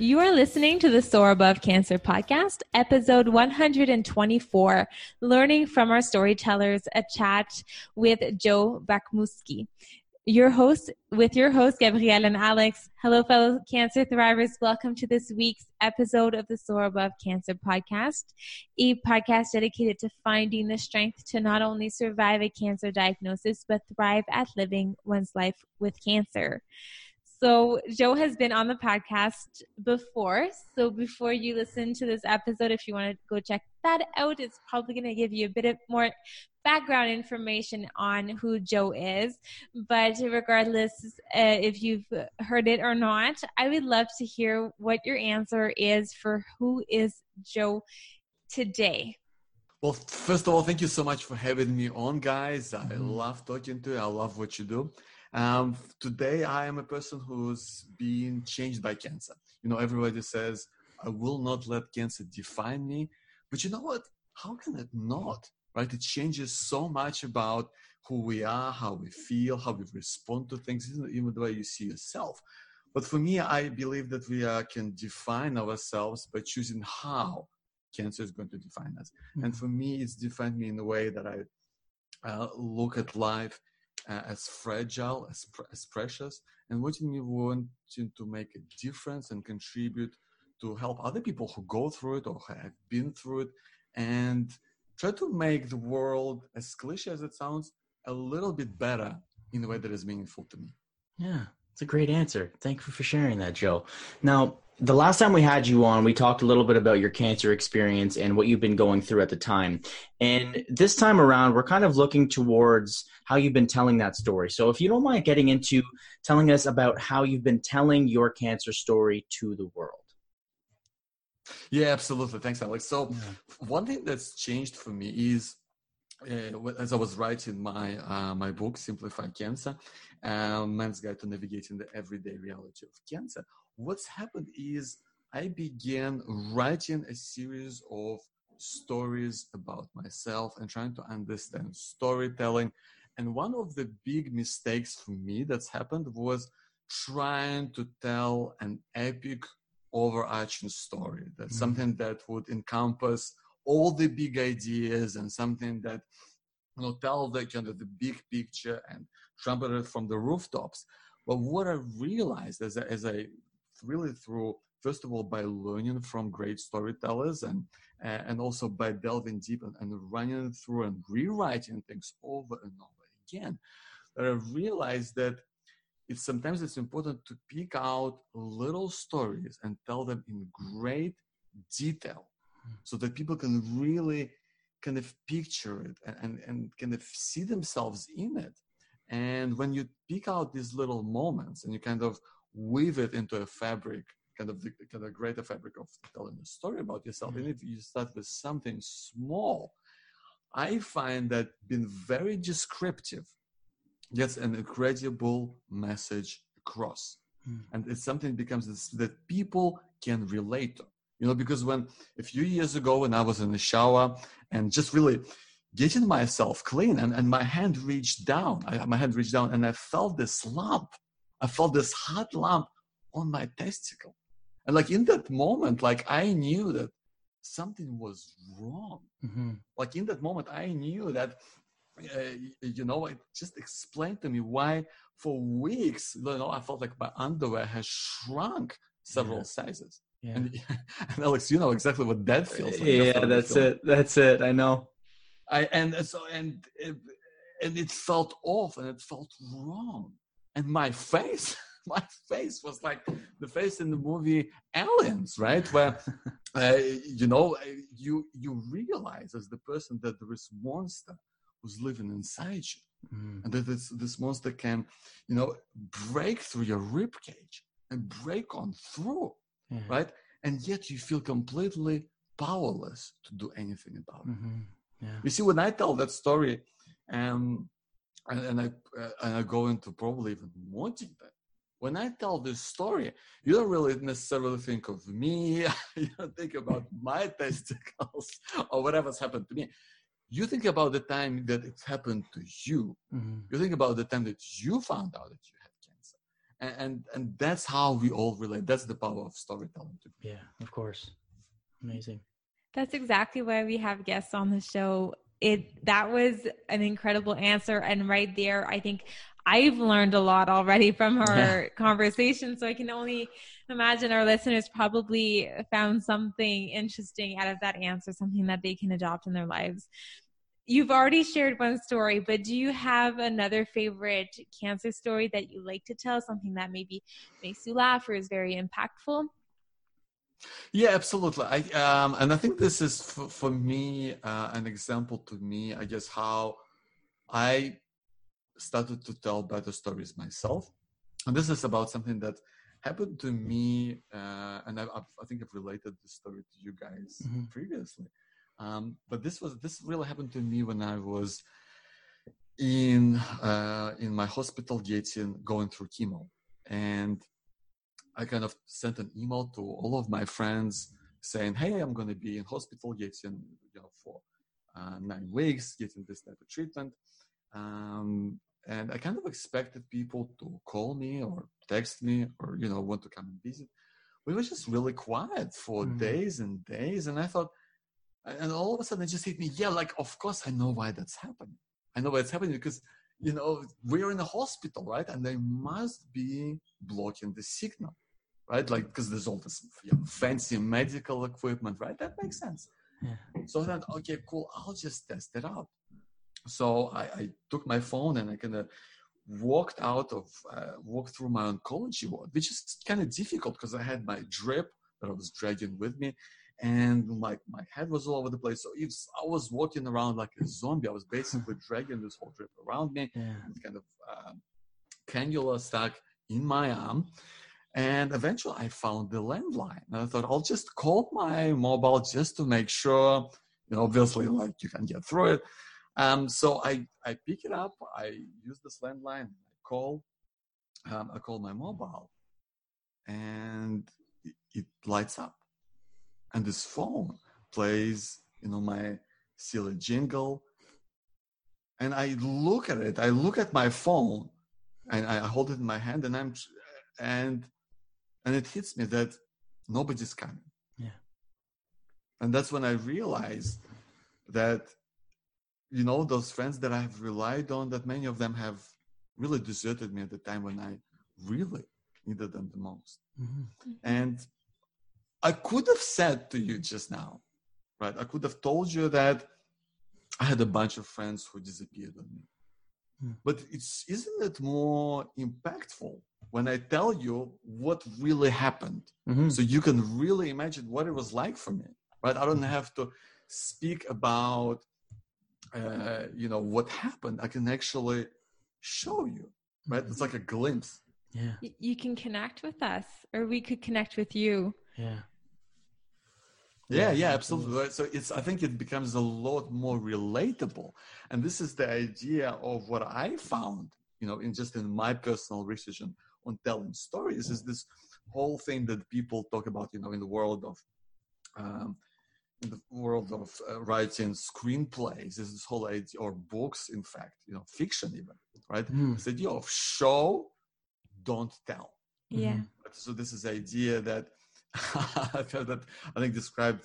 You are listening to the Soar Above Cancer podcast, episode 124, Learning from Our Storytellers, a chat with Joe Bakhmutsky. Your host, with your host, Gabrielle and Alex. Hello, fellow cancer thrivers. Welcome to this week's episode of the Soar Above Cancer podcast, a podcast dedicated to finding the strength to not only survive a cancer diagnosis, but thrive at living one's life with cancer. So, Joe has been on the podcast before. So, before you listen to this episode, if you want to go check that out, it's probably going to give you a bit of more background information on who Joe is. But regardless uh, if you've heard it or not, I would love to hear what your answer is for who is Joe today. Well, first of all, thank you so much for having me on, guys. I mm-hmm. love talking to you. I love what you do. Um, today, I am a person who's been changed by cancer. You know, everybody says, I will not let cancer define me. But you know what? How can it not? Right? It changes so much about who we are, how we feel, how we respond to things, even the way you see yourself. But for me, I believe that we uh, can define ourselves by choosing how cancer is going to define us. Mm-hmm. And for me, it's defined me in a way that I uh, look at life uh, as fragile, as, as precious, and wanting me wanting to make a difference and contribute to help other people who go through it or have been through it, and try to make the world, as cliche as it sounds, a little bit better in a way that is meaningful to me. Yeah, it's a great answer. Thank you for sharing that, Joe. Now, the last time we had you on, we talked a little bit about your cancer experience and what you've been going through at the time. And this time around, we're kind of looking towards how you've been telling that story. So, if you don't mind getting into telling us about how you've been telling your cancer story to the world. Yeah, absolutely. Thanks, Alex. So, one thing that's changed for me is uh, as I was writing my uh, my book, Simplify Cancer, uh, Man's Guide to Navigating the Everyday Reality of Cancer what's happened is I began writing a series of stories about myself and trying to understand storytelling. And one of the big mistakes for me that's happened was trying to tell an epic overarching story that's mm-hmm. something that would encompass all the big ideas and something that you know tell the kind of the big picture and trumpet it from the rooftops but what i realized as, as i really through first of all by learning from great storytellers and and also by delving deep and, and running through and rewriting things over and over again that i realized that it's sometimes it's important to pick out little stories and tell them in great detail hmm. so that people can really kind of picture it and, and, and kind of see themselves in it. And when you pick out these little moments and you kind of weave it into a fabric, kind of the kind of greater fabric of telling a story about yourself. Mm-hmm. And if you start with something small, I find that being very descriptive gets an incredible message across. Mm. And it's something becomes that people can relate to. You know, because when a few years ago when I was in the shower and just really getting myself clean and, and my hand reached down, I, my hand reached down and I felt this lump I felt this hot lump on my testicle. And like in that moment, like I knew that something was wrong. Mm-hmm. Like in that moment, I knew that, uh, you know, it just explained to me why for weeks, you know, I felt like my underwear has shrunk several yeah. sizes. Yeah. And, and, Alex, you know exactly what that feels like. Yeah, that's it. That's it. I know. I and so and it, and it felt off and it felt wrong and my face my face was like the face in the movie aliens right where uh, you know you you realize as the person that there is monster who's living inside you mm. and that this this monster can you know break through your rib cage and break on through yeah. right and yet you feel completely powerless to do anything about it mm-hmm. yeah. you see when i tell that story um and, and I uh, and I go into probably even more deeper. When I tell this story, you don't really necessarily think of me. you don't think about my testicles or whatever's happened to me. You think about the time that it happened to you. Mm-hmm. You think about the time that you found out that you had cancer, and, and and that's how we all relate that's the power of storytelling yeah of course amazing that's exactly why we have guests on the show it that was an incredible answer. And right there i think i've learned a lot already from our yeah. conversation. So i can only imagine our listeners probably found something interesting out of that answer something that they can adopt in their lives. You've already shared one story but do you have another favorite cancer story that you like to tell? Something that maybe makes you laugh or is very impactful yeah, absolutely. I um, and I think this is for, for me uh, an example to me. I guess how I started to tell better stories myself, and this is about something that happened to me, uh, and I, I think I've related this story to you guys mm-hmm. previously. Um, but this was this really happened to me when I was in uh, in my hospital getting going through chemo, and I kind of sent an email to all of my friends saying, "Hey, I'm going to be in hospital getting you know for uh, nine weeks, getting this type of treatment." Um, and I kind of expected people to call me or text me or you know want to come and visit. We were just really quiet for mm-hmm. days and days, and I thought, and all of a sudden it just hit me. Yeah, like of course I know why that's happening. I know why it's happening because you know we're in a hospital, right? And they must be blocking the signal right? Like because there's all this you know, fancy medical equipment, right? That makes sense. Yeah. So I thought, okay, cool. I'll just test it out. So I, I took my phone and I kind of walked out of uh, walked through my oncology ward, which is kind of difficult because I had my drip that I was dragging with me, and my my head was all over the place. So if I was walking around like a zombie, I was basically dragging this whole drip around me, yeah. kind of uh, cannula stuck in my arm. And eventually I found the landline. And I thought I'll just call my mobile just to make sure, you know, obviously like you can get through it. Um, so I, I pick it up, I use this landline, I call, um, I call my mobile and it, it lights up. And this phone plays, you know, my silly jingle. And I look at it, I look at my phone and I hold it in my hand and I'm, and and it hits me that nobody's coming. Yeah. And that's when i realized that you know those friends that i have relied on that many of them have really deserted me at the time when i really needed them the most. Mm-hmm. and i could have said to you just now right? I could have told you that i had a bunch of friends who disappeared on me mm. but it's isn't it more impactful when I tell you what really happened. Mm-hmm. So you can really imagine what it was like for me, right? I don't mm-hmm. have to speak about, uh, you know, what happened. I can actually show you, right? It's like a glimpse. Yeah. You can connect with us, or we could connect with you. Yeah. Yeah, yeah, absolutely. So it's I think it becomes a lot more relatable. And this is the idea of what I found, you know, in just in my personal research and on telling stories is this whole thing that people talk about, you know, in the world of um, in the world of uh, writing screenplays is this whole idea or books in fact you know fiction even right mm. this idea of show don't tell yeah mm-hmm. so this is the idea that that i think described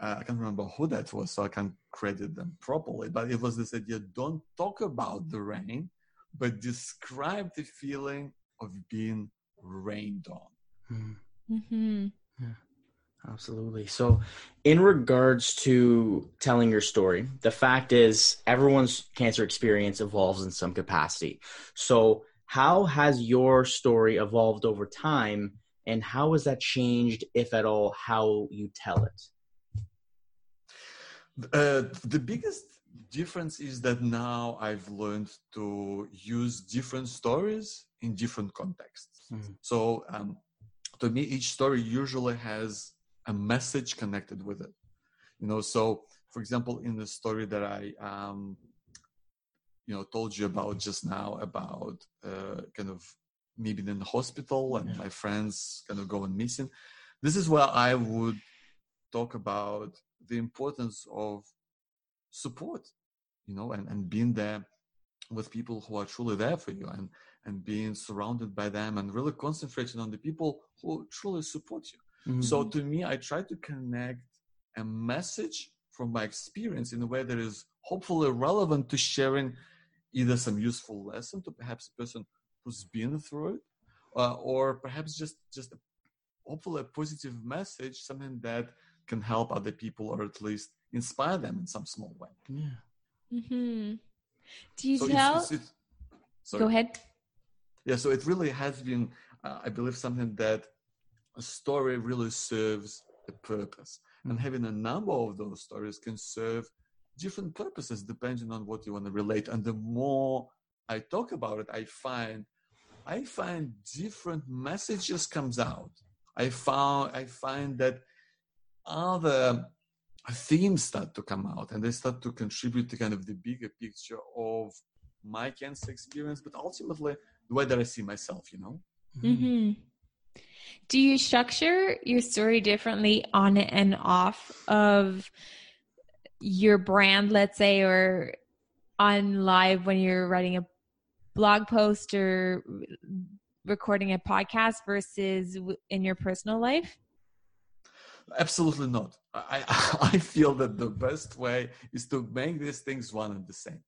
uh, i can't remember who that was so i can't credit them properly but it was this idea don't talk about the rain but describe the feeling of being rained on. Hmm. Mm-hmm. Yeah, absolutely. So, in regards to telling your story, the fact is everyone's cancer experience evolves in some capacity. So, how has your story evolved over time, and how has that changed, if at all, how you tell it? Uh, the biggest difference is that now I've learned to use different stories in different contexts. Mm-hmm. So um, to me, each story usually has a message connected with it. You know, so for example, in the story that I um, you know told you about just now about uh, kind of being in the hospital and yeah. my friends kind of going missing. This is where I would talk about the importance of support, you know, and, and being there with people who are truly there for you and and being surrounded by them and really concentrating on the people who truly support you. Mm-hmm. So to me, I try to connect a message from my experience in a way that is hopefully relevant to sharing either some useful lesson to perhaps a person who's been through it, uh, or perhaps just just a, hopefully a positive message, something that can help other people or at least inspire them in some small way. Yeah. Mm-hmm. Do you so tell? It's, it's, it's, Go ahead. Yeah, so it really has been, uh, I believe, something that a story really serves a purpose. Mm-hmm. And having a number of those stories can serve different purposes depending on what you want to relate. And the more I talk about it, I find I find different messages comes out. I found I find that other themes start to come out and they start to contribute to kind of the bigger picture of my cancer experience, but ultimately the way that I see myself, you know? Mm-hmm. Do you structure your story differently on and off of your brand, let's say, or on live when you're writing a blog post or recording a podcast versus in your personal life? Absolutely not. I, I feel that the best way is to make these things one and the same.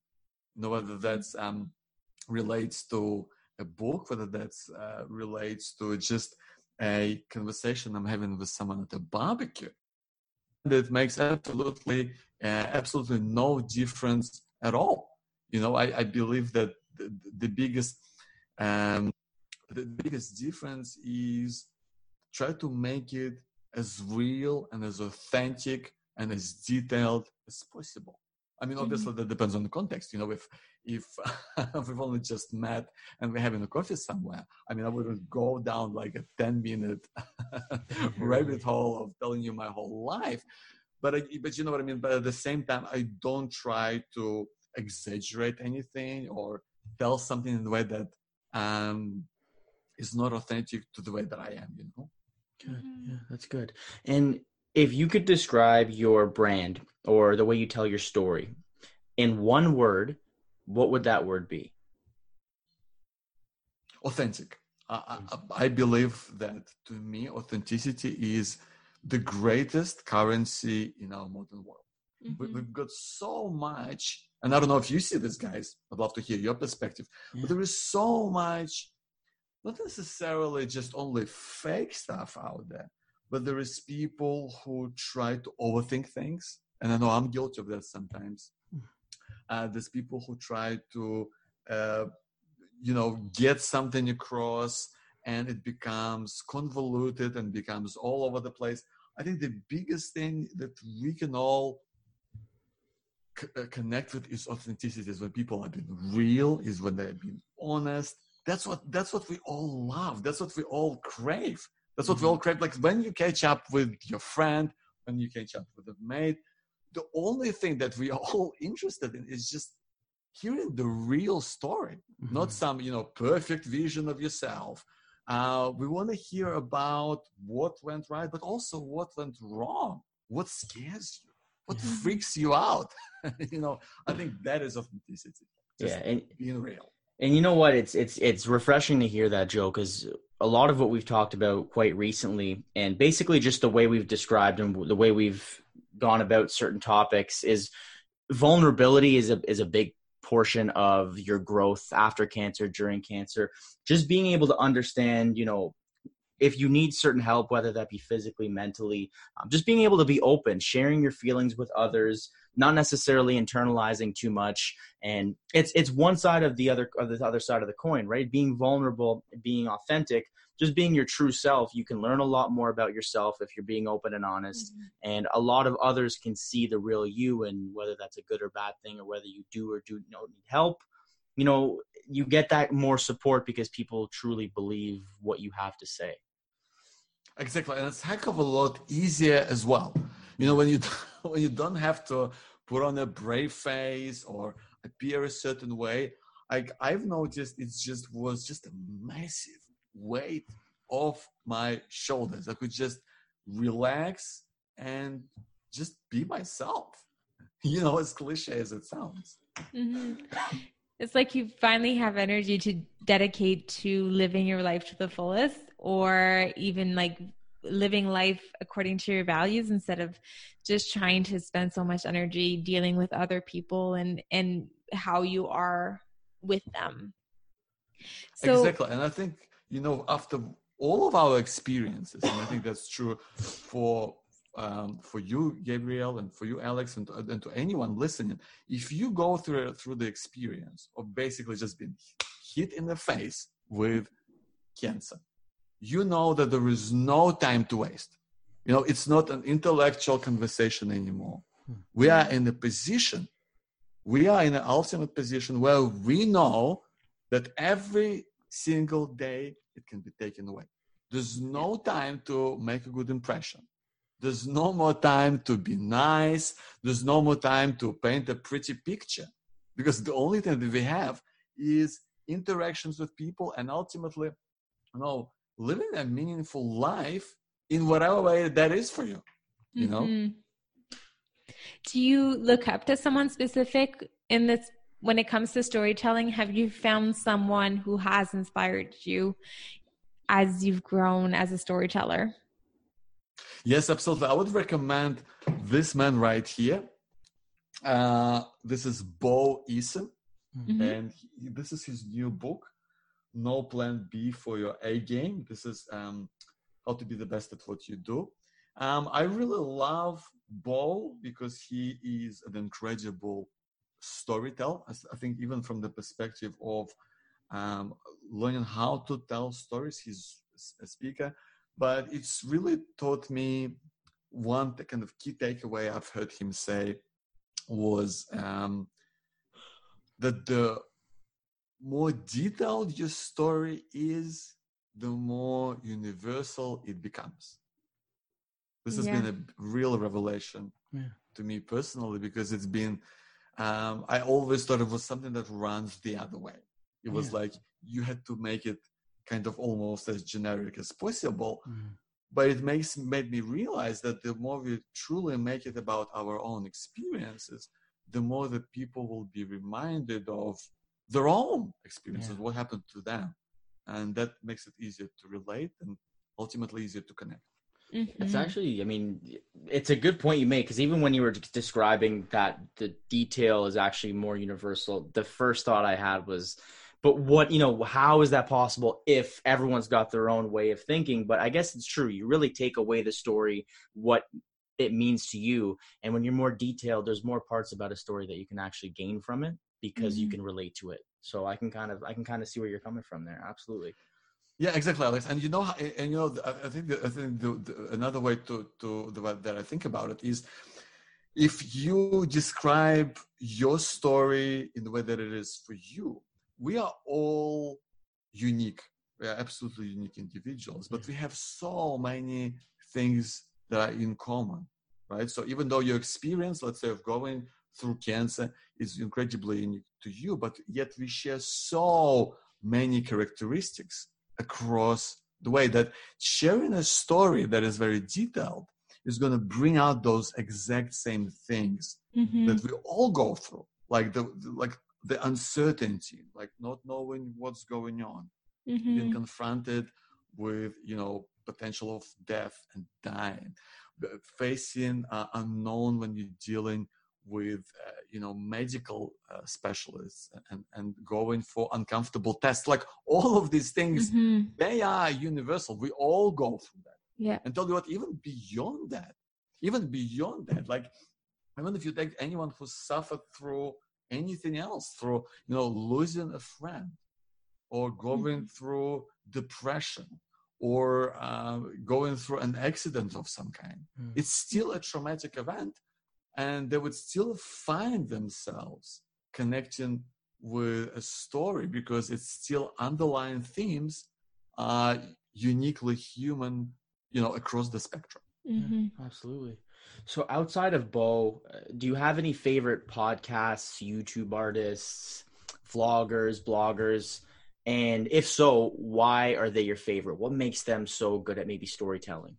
You know, whether that's um, relates to a book, whether that's uh, relates to just a conversation I'm having with someone at a barbecue. That makes absolutely, uh, absolutely no difference at all. You know, I, I believe that the, the biggest, um, the biggest difference is try to make it as real and as authentic and as detailed as possible. I mean, obviously mm-hmm. that depends on the context. You know, if if we've only just met and we're having a coffee somewhere, I mean, I wouldn't go down like a ten minute rabbit hole of telling you my whole life. But I, but you know what I mean. But at the same time, I don't try to exaggerate anything or tell something in the way that um, is not authentic to the way that I am. You know. Good. Mm-hmm. Yeah, that's good. And if you could describe your brand or the way you tell your story in one word, what would that word be? Authentic. I, I, I believe that to me, authenticity is the greatest currency in our modern world. Mm-hmm. We've got so much, and I don't know if you see this, guys. I'd love to hear your perspective. Yeah. But there is so much not necessarily just only fake stuff out there, but there is people who try to overthink things. And I know I'm guilty of that sometimes. Hmm. Uh, there's people who try to, uh, you know, get something across and it becomes convoluted and becomes all over the place. I think the biggest thing that we can all c- uh, connect with is authenticity. Is when people have been real, is when they have been honest, that's what that's what we all love that's what we all crave that's what mm-hmm. we all crave like when you catch up with your friend when you catch up with a mate the only thing that we are all interested in is just hearing the real story mm-hmm. not some you know perfect vision of yourself uh, we want to hear about what went right but also what went wrong what scares you what mm-hmm. freaks you out you know i think that is authenticity just yeah and being real and you know what? It's it's it's refreshing to hear that, Joe, because a lot of what we've talked about quite recently, and basically just the way we've described and the way we've gone about certain topics, is vulnerability is a is a big portion of your growth after cancer, during cancer. Just being able to understand, you know, if you need certain help, whether that be physically, mentally, um, just being able to be open, sharing your feelings with others, not necessarily internalizing too much. And it's it's one side of the other of the other side of the coin, right? Being vulnerable, being authentic, just being your true self. You can learn a lot more about yourself if you're being open and honest. Mm-hmm. And a lot of others can see the real you, and whether that's a good or bad thing, or whether you do or do not need help. You know, you get that more support because people truly believe what you have to say. Exactly, and it's heck of a lot easier as well. You know, when you when you don't have to put on a brave face or appear a certain way. Like I've noticed, it just was just a massive weight off my shoulders. I could just relax and just be myself. You know, as cliche as it sounds. Mm-hmm. it's like you finally have energy to dedicate to living your life to the fullest or even like living life according to your values instead of just trying to spend so much energy dealing with other people and and how you are with them. So, exactly. And i think you know after all of our experiences and i think that's true for um, for you gabrielle and for you alex and, and to anyone listening if you go through through the experience of basically just being hit in the face with cancer you know that there is no time to waste. You know, it's not an intellectual conversation anymore. Hmm. We are in a position, we are in an ultimate position where we know that every single day it can be taken away. There's no time to make a good impression. There's no more time to be nice. There's no more time to paint a pretty picture because the only thing that we have is interactions with people and ultimately, you know, living a meaningful life in whatever way that is for you you know? Mm-hmm. do you look up to someone specific in this when it comes to storytelling? Have you found someone who has inspired you as you've grown as a storyteller? Yes absolutely. I would recommend this man right here. Uh, this is bo eason mm-hmm. and he, this is his new book no plan B for your A game. This is um, how to be the best at what you do. Um, I really love Bo because he is an incredible storyteller. I think even from the perspective of um, learning how to tell stories, he's a speaker. But it's really taught me one kind of key takeaway I've heard him say was um, that the more detailed your story is, the more universal it becomes. This has yeah. been a real revelation yeah. to me personally because it's been, um, I always thought it was something that runs the other way. It was yeah. like you had to make it kind of almost as generic as possible. Mm. But it makes made me realize that the more we truly make it about our own experiences, the more that people will be reminded of their own experiences, yeah. what happened to them. And that makes it easier to relate and ultimately easier to connect. Mm-hmm. It's actually, I mean, it's a good point you make because even when you were describing that the detail is actually more universal, the first thought I had was, but what, you know, how is that possible if everyone's got their own way of thinking? But I guess it's true. You really take away the story, what it means to you. And when you're more detailed, there's more parts about a story that you can actually gain from it because mm-hmm. you can relate to it. So I can kind of I can kind of see where you're coming from there. Absolutely. Yeah, exactly, Alex. And you know, and you know, I think I think the, the, another way to to the way that I think about it is, if you describe your story in the way that it is for you, we are all unique. We are absolutely unique individuals, but we have so many things that are in common, right? So even though your experience, let's say, of going through cancer is incredibly unique to you, but yet we share so many characteristics across the way that sharing a story that is very detailed is going to bring out those exact same things mm-hmm. that we all go through like the like the uncertainty like not knowing what's going on mm-hmm. being confronted with you know potential of death and dying facing uh, unknown when you're dealing with uh, you know medical uh, specialists and and going for uncomfortable tests like all of these things mm-hmm. they are universal we all go through that yeah and tell you what even beyond that even beyond that like even if you take anyone who suffered through anything else through you know losing a friend or going mm-hmm. through depression or uh, going through an accident of some kind mm. it's still a traumatic event and they would still find themselves connecting with a story because it's still underlying themes are uniquely human you know across the spectrum. Mm-hmm. absolutely. So outside of bo uh, do you have any favorite podcasts youtube artists vloggers bloggers? And if so why are they your favorite? What makes them so good at maybe storytelling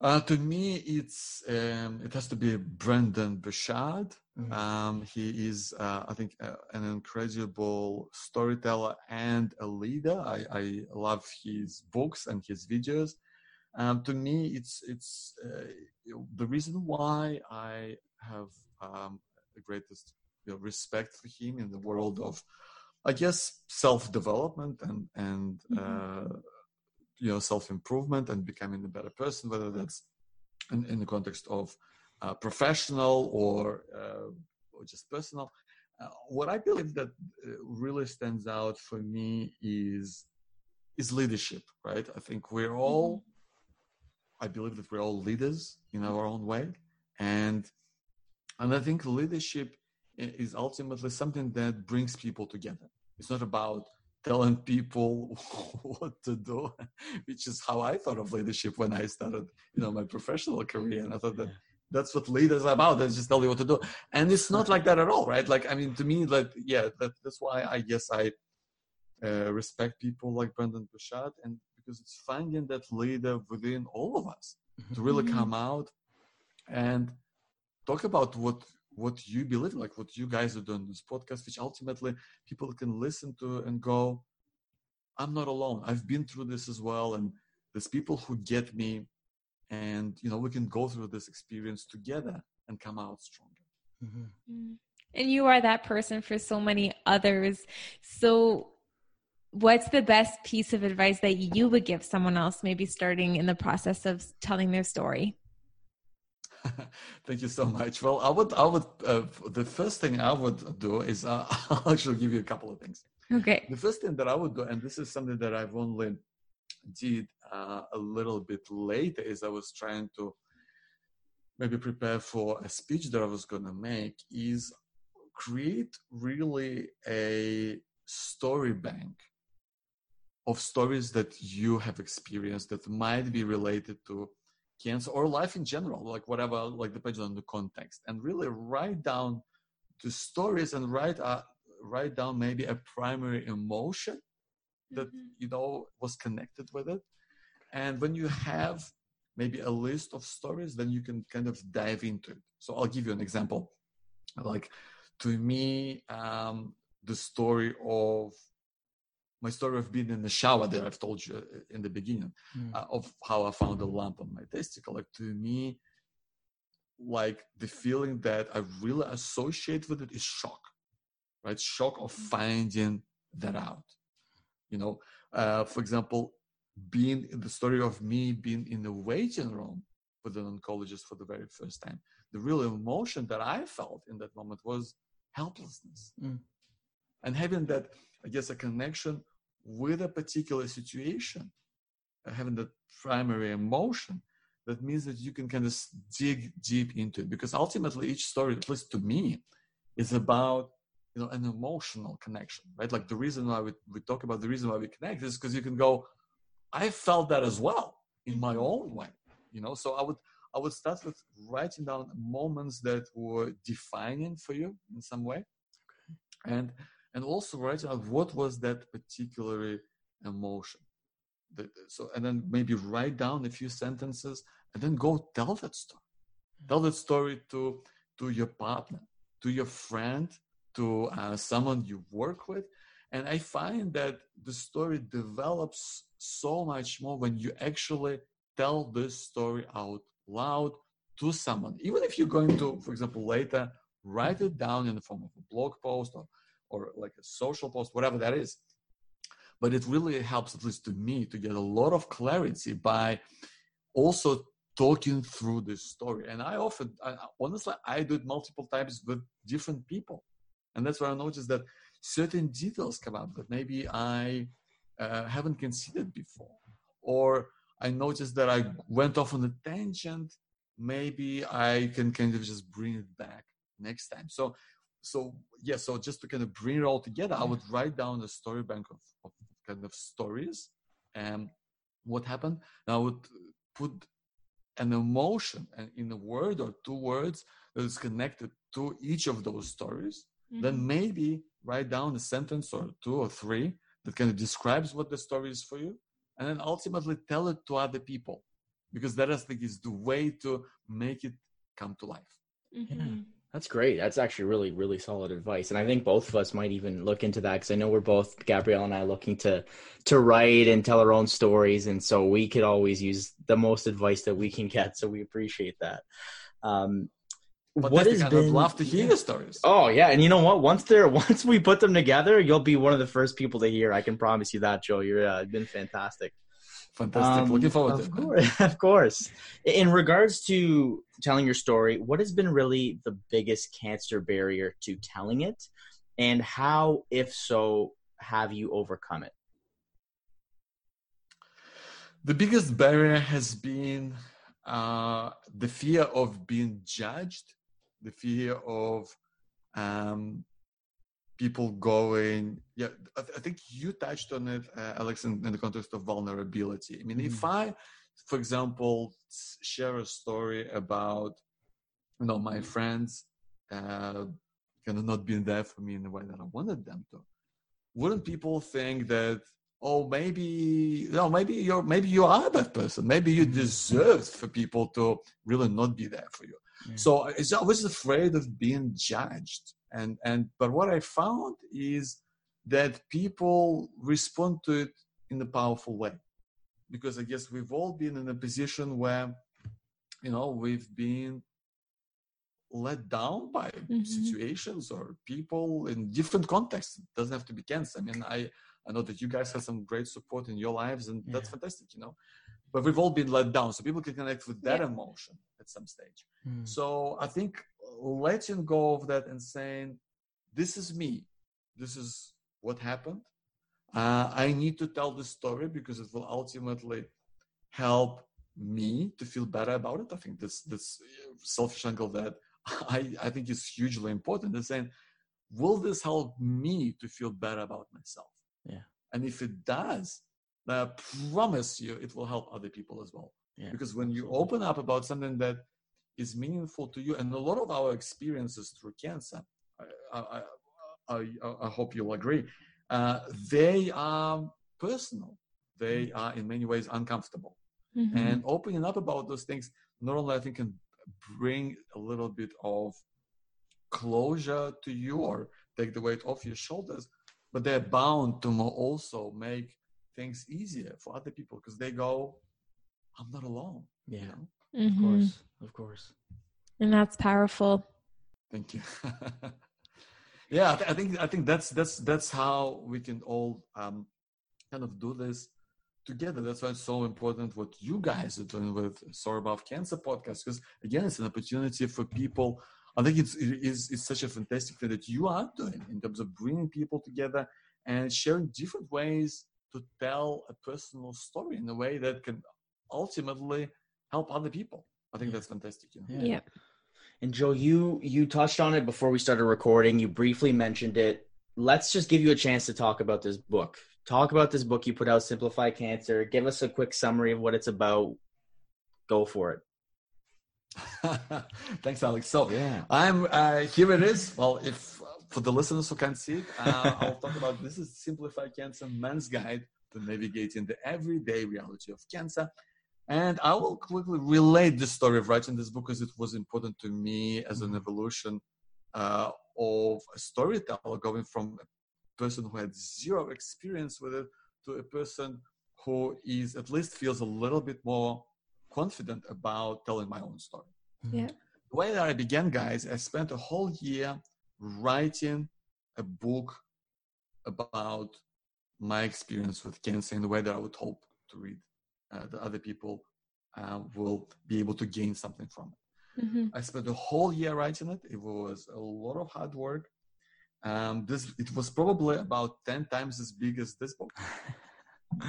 uh, to me, it's um, it has to be Brendon Burchard Mm-hmm. Um, he is, uh, I think, uh, an incredible storyteller and a leader. I, I love his books and his videos. Um, to me, it's it's uh, the reason why I have um, the greatest you know, respect for him in the world of, I guess, self development and and mm-hmm. You know self improvement and becoming a better person, whether that's in, in the context of uh, professional or, uh, or just personal. Uh, what I believe that uh, really stands out for me is is leadership, right? I think we're all, mm-hmm. I believe that we're all leaders in our own way, and and I think leadership is ultimately something that brings people together. It's not about telling people what to do, which is how I thought of leadership when I started, you know, my professional career. And I thought that that's what leaders are about. They just tell you what to do. And it's not like that at all, right? Like, I mean, to me, like, yeah, that, that's why I guess I uh, respect people like Brendon Burchard and because it's finding that leader within all of us to really mm-hmm. come out and talk about what what you believe like what you guys are doing this podcast which ultimately people can listen to and go i'm not alone. I've been through this as well and there's people who get me and you know we can go through this experience together and come out stronger. Mm-hmm. Mm. and you are that person for so many others. So what's the best piece of advice that you would give someone else maybe starting in the process of telling their story Thank you so much. Well, I would, I would, uh, the first thing I would do is uh, I'll actually give you a couple of things. Okay. The first thing that I would do, and this is something that I've only did uh, a little bit later, is I was trying to maybe prepare for a speech that I was going to make, is create really a story bank of stories that you have experienced that might be related to cancer or life in general, like whatever, like depends on the context, and really write down the stories and write uh, write down maybe a primary emotion that mm-hmm. you know was connected with it, and when you have maybe a list of stories, then you can kind of dive into it. So I'll give you an example. Like to me, um, the story of my story of being in the shower that I've told you uh, in the beginning mm. uh, of how I found a lump on my testicle. Like to me, like the feeling that I really associate with it is shock, right? Shock of hmm. finding that out. You know, uh, for example, being in the story of me being in the waiting room with an oncologist for the very first time, the real emotion that I felt in that moment was helplessness. Mm. And having that I guess, a connection with a particular situation, uh, having that primary emotion, that means that you can kind of dig deep into it. Because ultimately, each story, at least to me, is about you know an emotional connection, right? Like the reason why we, we talk about the reason why we connect is because you can go, I felt that as well in my own way, you know. So I would I would start with writing down moments that were defining for you in some way, okay. and and also write out what was that particular emotion. So and then maybe write down a few sentences and then go tell that story. Tell that story to to your partner to your friend to uh, someone you work with. And i find that the story develops so much more when you actually tell this story out loud to someone. Even if you're going to for example later write it down in the form of a blog post or or like a social post, whatever that is. But it really helps, at least to me, to get a lot of clarity by also talking through this story. And I often, I, honestly, I do it multiple times with different people. And that's where I noticed that certain details come up that maybe I uh, haven't considered before. Or I noticed that I went off on a tangent. Maybe I can kind of just bring it back next time. So so yeah so just to kind of bring it all together i would write down a story bank of, of kind of stories and what happened. And i would put an emotion and in a word or two words that is connected to each of those stories. Mm-hmm. then maybe write down a sentence or two or three that kind of describes what the story is for you and then ultimately tell it to other people because that i think is the way to make it come to life. Mm-hmm. yeah That's great. That's actually really, really solid advice. And I think both of us might even look into that because I know we're both Gabrielle and I looking to to write and tell our own stories, and so we could always use the most advice that we can get. So we appreciate that. Um, but what has been? I'd love to hear the stories. Oh yeah, and you know what? Once they're once we put them together, you'll be one of the first people to hear. I can promise you that, Joe. You're uh, been fantastic. Fantastic. Um, Looking forward of to course, it. Of course. In regards to telling your story, what has been really the biggest cancer barrier to telling it? And how, if so, have you overcome it? The biggest barrier has been uh, the fear of being judged, the fear of um, people going yeah I, th- I, think you touched on it uh, alex in, in, the context of vulnerability i mean mm-hmm. if i for example share a story about you know my friends uh, kind of not being there for me in the way that i wanted them to wouldn't people think that oh maybe no maybe you're maybe you are that person maybe you mm-hmm. deserve for people to really not be there for you yeah. so i was afraid of being judged and and but what i found is that people respond to it in a powerful way because i guess we've all been in a position where you know we've been let down by mm-hmm. situations or people in different contexts it doesn't have to be cancer i mean i i know that you guys have some great support in your lives and yeah. that's fantastic you know but we've all been let down so people can connect with that yeah. emotion at some stage mm. so i think letting go of that and saying, this is me. This is what happened. Uh, I need to tell this story because it will ultimately help me to feel better about it. I think this this selfish angle that I, I think is hugely important. Is saying, will this help me to feel better about myself? Yeah. And if it does, I promise you it will help other people as well. Yeah. Because when you open up about something that is meaningful to you. And a lot of our experiences through cancer, I, I, I, I hope you'll agree, uh, they are personal. They are in many ways uncomfortable. Mm-hmm. And opening up about those things, not only I think can bring a little bit of closure to you or take the weight off your shoulders, but they're bound to also make things easier for other people because they go, I'm not alone. Yeah. You know? Mm-hmm. Of course, of course. And that's powerful. Thank you. yeah, I, th- I, think I think that's that's that's how we can all um, kind of do this together. That's why it's so important what you guys are doing with Soar Above Cancer podcast because again, it's an opportunity for people. I think it's it is it's such a fantastic thing that you are doing in terms of bringing people together and sharing different ways to tell a personal story in a way that can ultimately help other people. I think that's fantastic. You know? Yeah. yeah. And Joe, you you touched on it before we started recording. You briefly mentioned it. Let's just give you a chance to talk about this book. Talk about this book you put out, Simplify Cancer. Give us a quick summary of what it's about. Go for it. Thanks, Alex. So yeah, I'm uh, here. It is. Well, if for the listeners who can't see it, uh, I'll talk about this is Simplify Cancer Man's Guide to Navigating the Everyday Reality of Cancer. And I will quickly relate the story of writing this book because it was important to me as an mm-hmm. evolution uh, of a storyteller, going from a person who had zero experience with it to a person who is at least feels a little bit more confident about telling my own story. Mm-hmm. Yeah. The way that I began, guys, I spent a whole year writing a book about my experience with cancer in the way that I would hope to read uh, the other people uh, will be able to gain something from it. Mm-hmm. I spent a whole year writing it. It was a lot of hard work. Um, this it was probably about ten times as big as this book.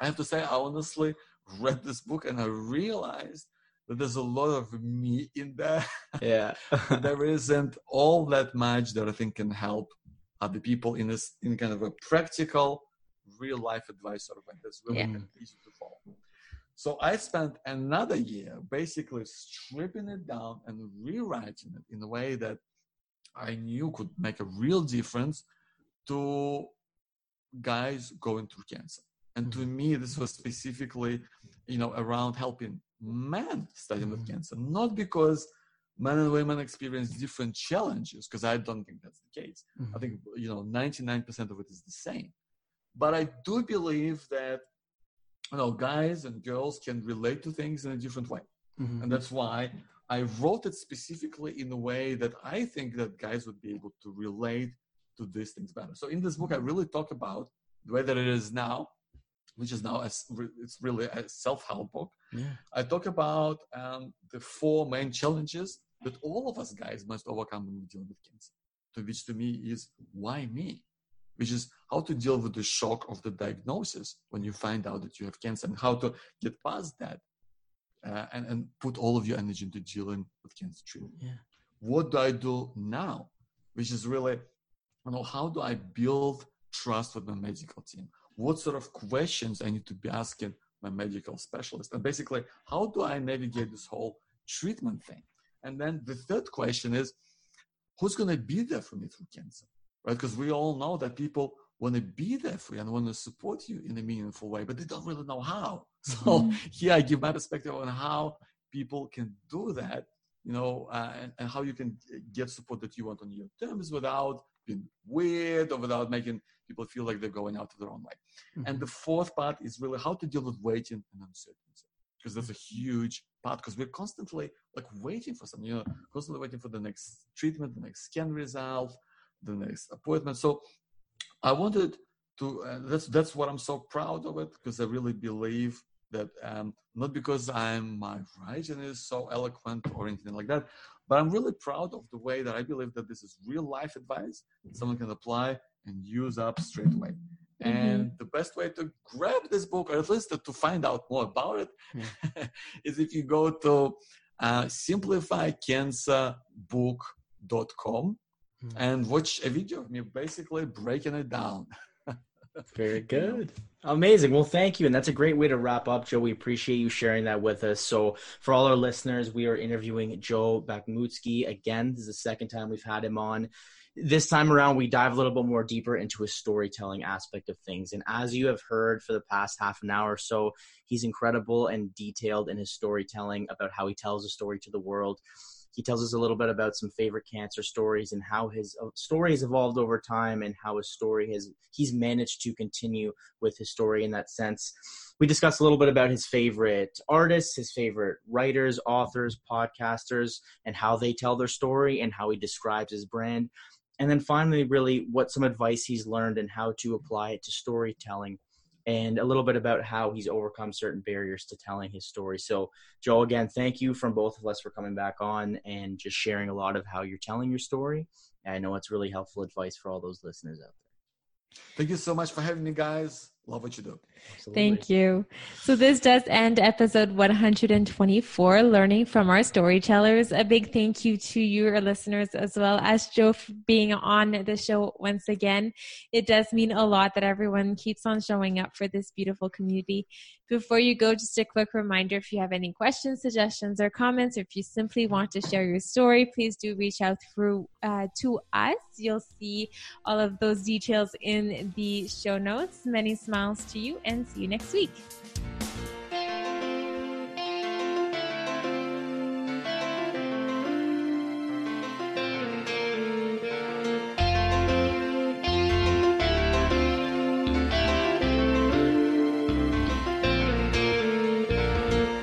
I have to say, I honestly read this book and I realized that there's a lot of me in there. Yeah, there isn't all that much that I think can help other people in this in kind of a practical real life advice sort of like that's really yeah. easy to follow. So I spent another year basically stripping it down and rewriting it in a way that I knew could make a real difference to guys going through cancer. And to mm-hmm. me, this was specifically, you know, around helping men studying with mm-hmm. cancer, not because men and women experience different challenges because I don't think that's the case. Mm-hmm. I think you know 99% of it is the same. But I do believe that you know guys and girls can relate to things in a different way. Mm-hmm. And that's why I wrote it specifically in a way that I think that guys would be able to relate to these things better. So in this book, I really talk about the way that it is now, which is now as it's really a self-help book. Yeah. I talk about um, the four main challenges that all of us guys must overcome when we deal with cancer. To which to me is why me, which is how to deal with the shock of the diagnosis when you find out that you have cancer and how to get past that uh, and, and put all of your energy into dealing with cancer treatment. Yeah. What do I do now? Which is really, you know, how do I build trust with my medical team? What sort of questions I need to be asking my medical specialist? And basically, how do I navigate this whole treatment thing? And then the third question is, who's going to be there for me through cancer? Right? Because we all know that people want to be there for you and want to support you in a meaningful way, but they don't really know how. So Mm-hmm. here I give my perspective on how people can do that, you know, uh, and, and, how you can get support that you want on your terms without being weird or without making people feel like they're going out of their own way. Mm-hmm. And the fourth part is really how to deal with waiting and uncertainty, because that's a huge part. Because we're constantly like waiting for something, you know, constantly waiting for the next treatment, the next scan result, the next appointment. So I wanted to. Uh, that's that's what I'm so proud of it because I really believe that um, not because I'm my writing is so eloquent or anything like that, but I'm really proud of the way that I believe that this is real life advice someone can apply and use up straight away. Mm-hmm. And the best way to grab this book, or at least to, find out more about it, yeah. is if you go to uh, simplifycancerbook.com mm-hmm. and watch a video of me basically breaking it down. Very good. Amazing. Well, thank you. And that's a great way to wrap up, Joe. We appreciate you sharing that with us. So, for all our listeners, we are interviewing Joe Bakhmoutski. Again, this is the second time we've had him on. This time around, we dive a little bit more deeper into his storytelling aspect of things. And as you have heard for the past half an hour or so, he's incredible and detailed in his storytelling about how he tells a story to the world. He tells us a little bit about some favorite cancer stories and how his uh, story has evolved over time and how his story has he's managed to continue with his story in that sense. We discussed a little bit about his favorite artists, his favorite writers, authors, podcasters, and how they tell their story and how he describes his brand. And then finally, really, what some advice he's learned and how to apply it to storytelling and a little bit about how he's overcome certain barriers to telling his story. So, Joe, again, thank you from both of us for coming back on and just sharing a lot of how you're telling your story. I know it's really helpful advice for all those listeners out there. Thank you so much for having me, guys. Love what you do. Absolutely. Thank you. So this does end episode 124, learning from our storytellers. A big thank you to your listeners as well as Joe for being on the show once again. It does mean a lot that everyone keeps on showing up for this beautiful community. Before you go, just a quick reminder, if you have any questions, suggestions, or comments, or if you simply want to share your story, please do reach out through uh, to us. You'll see all of those details in the show notes. Many smiles to you and see you next week.